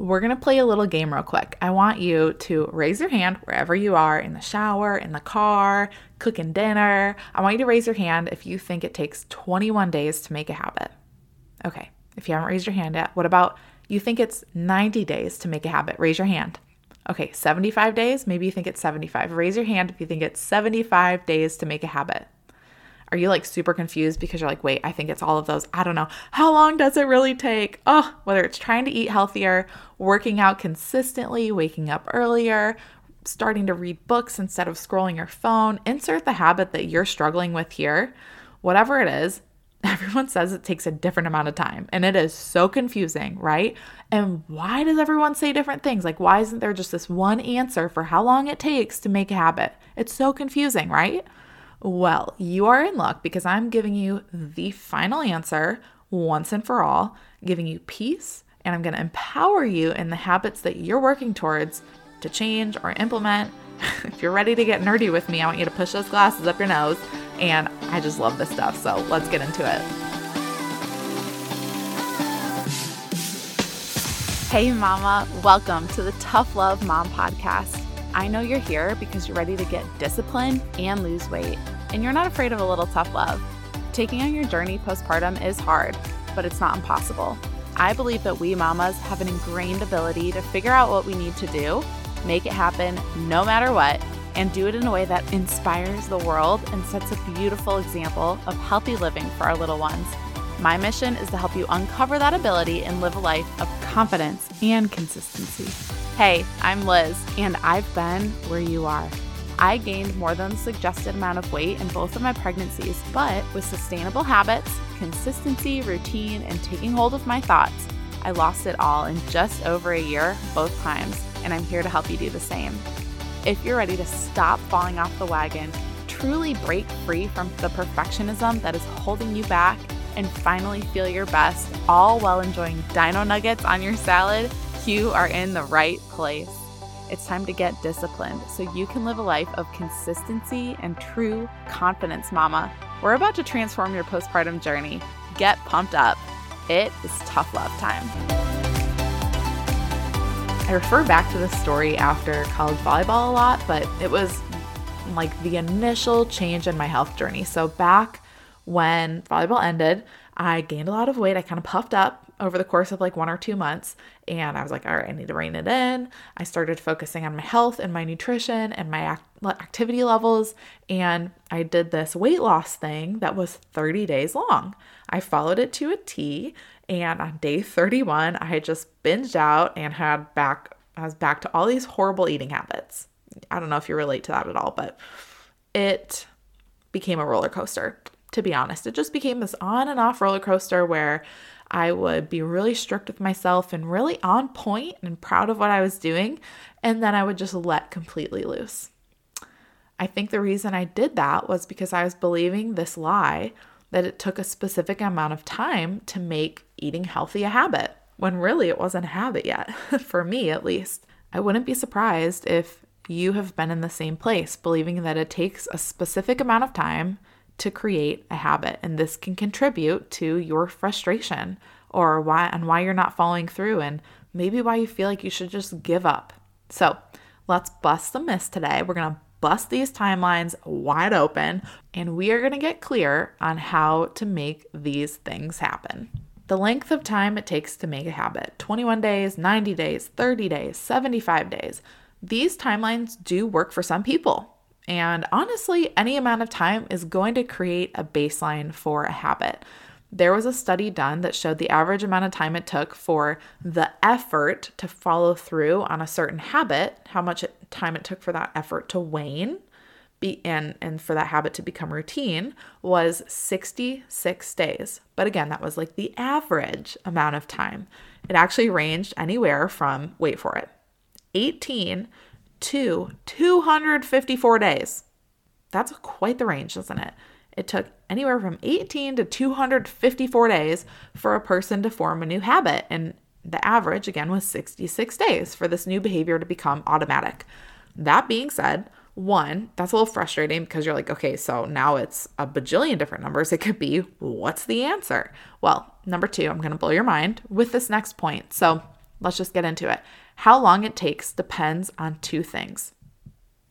we're going to play a little game real quick. I want you to raise your hand wherever you are in the shower, in the car, cooking dinner. I want you to raise your hand if you think it takes 21 days to make a habit. Okay, if you haven't raised your hand yet, what about you think it's 90 days to make a habit? Raise your hand. Okay, 75 days? Maybe you think it's 75. Raise your hand if you think it's 75 days to make a habit. Are you like super confused because you're like, wait, I think it's all of those? I don't know. How long does it really take? Oh, whether it's trying to eat healthier, working out consistently, waking up earlier, starting to read books instead of scrolling your phone, insert the habit that you're struggling with here. Whatever it is, everyone says it takes a different amount of time and it is so confusing, right? And why does everyone say different things? Like, why isn't there just this one answer for how long it takes to make a habit? It's so confusing, right? Well, you are in luck because I'm giving you the final answer once and for all, giving you peace, and I'm going to empower you in the habits that you're working towards to change or implement. if you're ready to get nerdy with me, I want you to push those glasses up your nose. And I just love this stuff. So let's get into it. Hey, Mama, welcome to the Tough Love Mom Podcast. I know you're here because you're ready to get disciplined and lose weight, and you're not afraid of a little tough love. Taking on your journey postpartum is hard, but it's not impossible. I believe that we mamas have an ingrained ability to figure out what we need to do, make it happen no matter what, and do it in a way that inspires the world and sets a beautiful example of healthy living for our little ones. My mission is to help you uncover that ability and live a life of confidence and consistency. Hey, I'm Liz, and I've been where you are. I gained more than the suggested amount of weight in both of my pregnancies, but with sustainable habits, consistency, routine, and taking hold of my thoughts, I lost it all in just over a year, both times, and I'm here to help you do the same. If you're ready to stop falling off the wagon, truly break free from the perfectionism that is holding you back, and finally feel your best, all while enjoying dino nuggets on your salad, you are in the right place. It's time to get disciplined so you can live a life of consistency and true confidence, mama. We're about to transform your postpartum journey. Get pumped up. It is tough love time. I refer back to this story after college volleyball a lot, but it was like the initial change in my health journey. So, back when volleyball ended, I gained a lot of weight. I kind of puffed up over the course of like one or two months. And I was like, all right, I need to rein it in. I started focusing on my health and my nutrition and my act- activity levels. And I did this weight loss thing that was 30 days long. I followed it to a T. And on day 31, I had just binged out and had back, I was back to all these horrible eating habits. I don't know if you relate to that at all, but it became a roller coaster, to be honest. It just became this on and off roller coaster where I would be really strict with myself and really on point and proud of what I was doing. And then I would just let completely loose. I think the reason I did that was because I was believing this lie that it took a specific amount of time to make eating healthy a habit, when really it wasn't a habit yet, for me at least. I wouldn't be surprised if you have been in the same place, believing that it takes a specific amount of time to create a habit, and this can contribute to your frustration or why and why you're not following through and maybe why you feel like you should just give up. So, let's bust the myths today. We're going to bust these timelines wide open, and we are going to get clear on how to make these things happen. The length of time it takes to make a habit 21 days, 90 days, 30 days, 75 days. These timelines do work for some people. And honestly, any amount of time is going to create a baseline for a habit. There was a study done that showed the average amount of time it took for the effort to follow through on a certain habit, how much time it took for that effort to wane be, and, and for that habit to become routine was 66 days. But again, that was like the average amount of time. It actually ranged anywhere from, wait for it, 18 to 254 days. That's quite the range, isn't it? It took anywhere from 18 to 254 days for a person to form a new habit. And the average, again, was 66 days for this new behavior to become automatic. That being said, one, that's a little frustrating because you're like, okay, so now it's a bajillion different numbers. It could be, what's the answer? Well, number two, I'm going to blow your mind with this next point. So, let's just get into it. How long it takes depends on two things.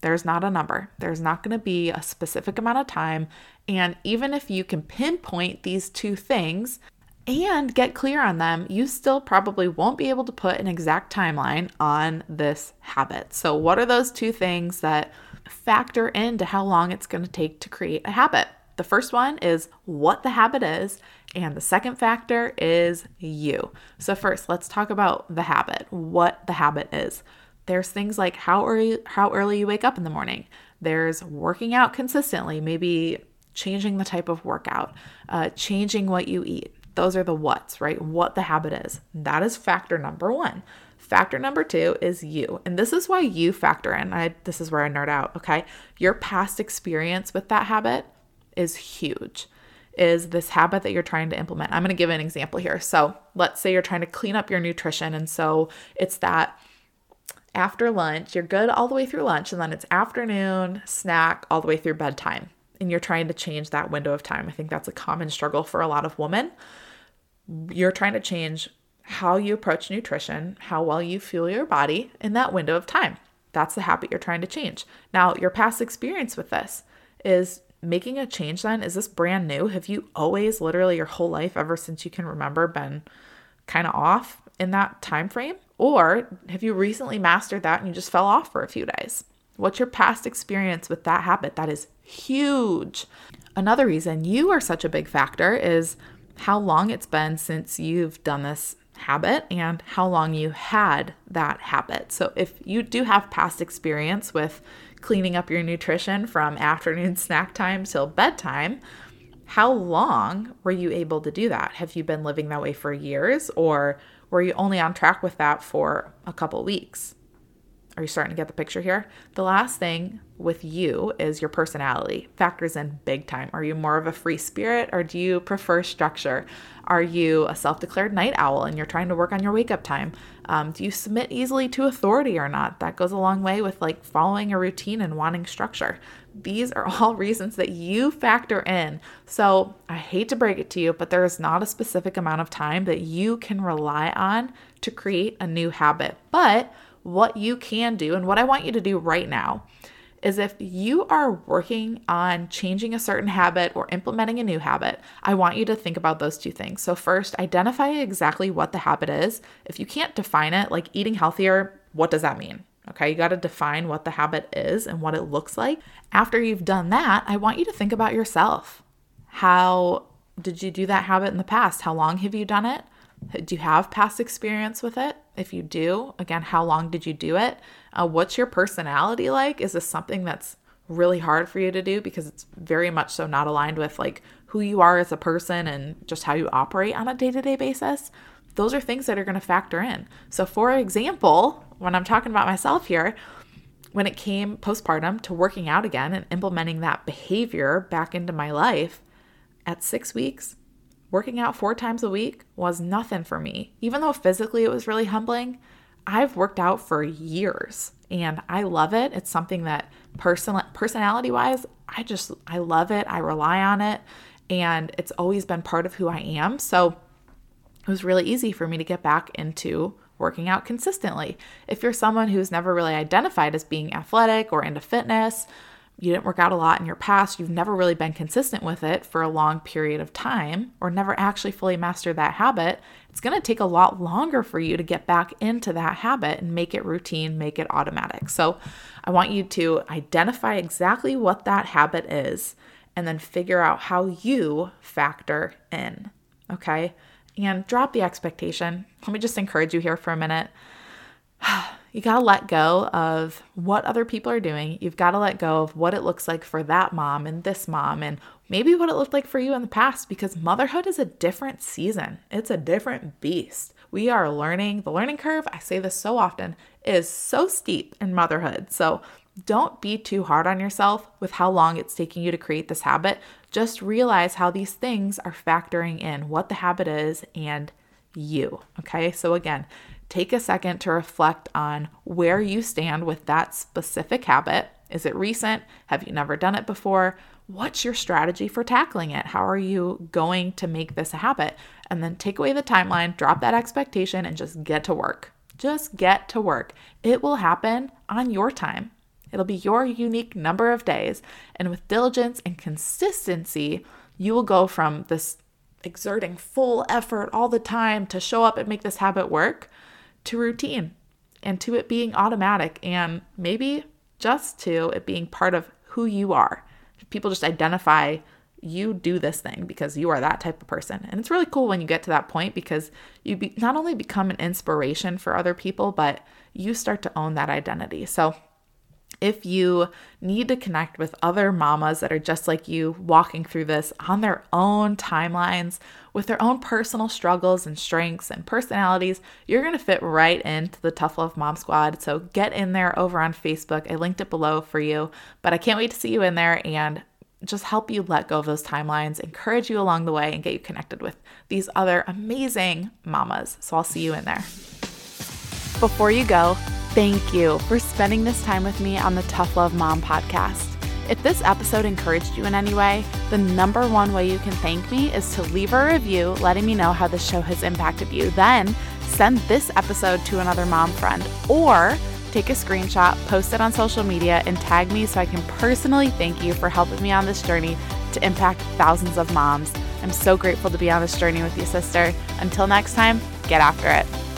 There's not a number, there's not going to be a specific amount of time. And even if you can pinpoint these two things and get clear on them, you still probably won't be able to put an exact timeline on this habit. So, what are those two things that factor into how long it's going to take to create a habit? The first one is what the habit is, and the second factor is you. So, first, let's talk about the habit, what the habit is. There's things like how early, how early you wake up in the morning. There's working out consistently, maybe changing the type of workout, uh, changing what you eat. Those are the what's, right? What the habit is. That is factor number one. Factor number two is you. And this is why you factor in. I, this is where I nerd out, okay? Your past experience with that habit is huge. Is this habit that you're trying to implement? I'm going to give an example here. So, let's say you're trying to clean up your nutrition. And so it's that after lunch, you're good all the way through lunch, and then it's afternoon snack all the way through bedtime. And you're trying to change that window of time. I think that's a common struggle for a lot of women. You're trying to change how you approach nutrition, how well you fuel your body in that window of time. That's the habit you're trying to change. Now, your past experience with this is making a change then. Is this brand new? Have you always literally your whole life ever since you can remember been kind of off in that time frame? Or have you recently mastered that and you just fell off for a few days? What's your past experience with that habit? That is huge. Another reason you are such a big factor is how long it's been since you've done this habit and how long you had that habit. So, if you do have past experience with cleaning up your nutrition from afternoon snack time till bedtime, how long were you able to do that? Have you been living that way for years or were you only on track with that for a couple weeks? Are you starting to get the picture here? The last thing with you is your personality factors in big time. Are you more of a free spirit or do you prefer structure? Are you a self declared night owl and you're trying to work on your wake up time? Um, do you submit easily to authority or not? That goes a long way with like following a routine and wanting structure. These are all reasons that you factor in. So I hate to break it to you, but there is not a specific amount of time that you can rely on to create a new habit. But what you can do and what I want you to do right now is if you are working on changing a certain habit or implementing a new habit, I want you to think about those two things. So, first, identify exactly what the habit is. If you can't define it, like eating healthier, what does that mean? Okay, you got to define what the habit is and what it looks like. After you've done that, I want you to think about yourself. How did you do that habit in the past? How long have you done it? Do you have past experience with it? If you do, again, how long did you do it? Uh, what's your personality like? Is this something that's really hard for you to do because it's very much so not aligned with like who you are as a person and just how you operate on a day-to-day basis? Those are things that are going to factor in. So, for example, when I'm talking about myself here, when it came postpartum to working out again and implementing that behavior back into my life, at six weeks, working out four times a week was nothing for me. Even though physically it was really humbling, I've worked out for years and I love it. It's something that person personality wise, I just I love it. I rely on it and it's always been part of who I am. So it was really easy for me to get back into working out consistently. If you're someone who's never really identified as being athletic or into fitness, you didn't work out a lot in your past, you've never really been consistent with it for a long period of time, or never actually fully mastered that habit, it's going to take a lot longer for you to get back into that habit and make it routine, make it automatic. So, I want you to identify exactly what that habit is and then figure out how you factor in. Okay. And drop the expectation. Let me just encourage you here for a minute. you got to let go of what other people are doing. You've got to let go of what it looks like for that mom and this mom, and maybe what it looked like for you in the past because motherhood is a different season. It's a different beast. We are learning, the learning curve, I say this so often, is so steep in motherhood. So don't be too hard on yourself with how long it's taking you to create this habit. Just realize how these things are factoring in what the habit is and you. Okay, so again, take a second to reflect on where you stand with that specific habit. Is it recent? Have you never done it before? what's your strategy for tackling it? How are you going to make this a habit? And then take away the timeline, drop that expectation, and just get to work. Just get to work. It will happen on your time. It'll be your unique number of days. And with diligence and consistency, you will go from this exerting full effort all the time to show up and make this habit work to routine and to it being automatic and maybe just to it being part of who you are. People just identify you do this thing because you are that type of person. And it's really cool when you get to that point because you be, not only become an inspiration for other people, but you start to own that identity. So if you need to connect with other mamas that are just like you, walking through this on their own timelines with their own personal struggles and strengths and personalities, you're going to fit right into the Tough Love Mom Squad. So get in there over on Facebook. I linked it below for you, but I can't wait to see you in there and just help you let go of those timelines, encourage you along the way, and get you connected with these other amazing mamas. So I'll see you in there. Before you go, thank you for spending this time with me on the Tough Love Mom podcast. If this episode encouraged you in any way, the number one way you can thank me is to leave a review letting me know how the show has impacted you. Then send this episode to another mom friend or take a screenshot, post it on social media, and tag me so I can personally thank you for helping me on this journey to impact thousands of moms. I'm so grateful to be on this journey with you, sister. Until next time, get after it.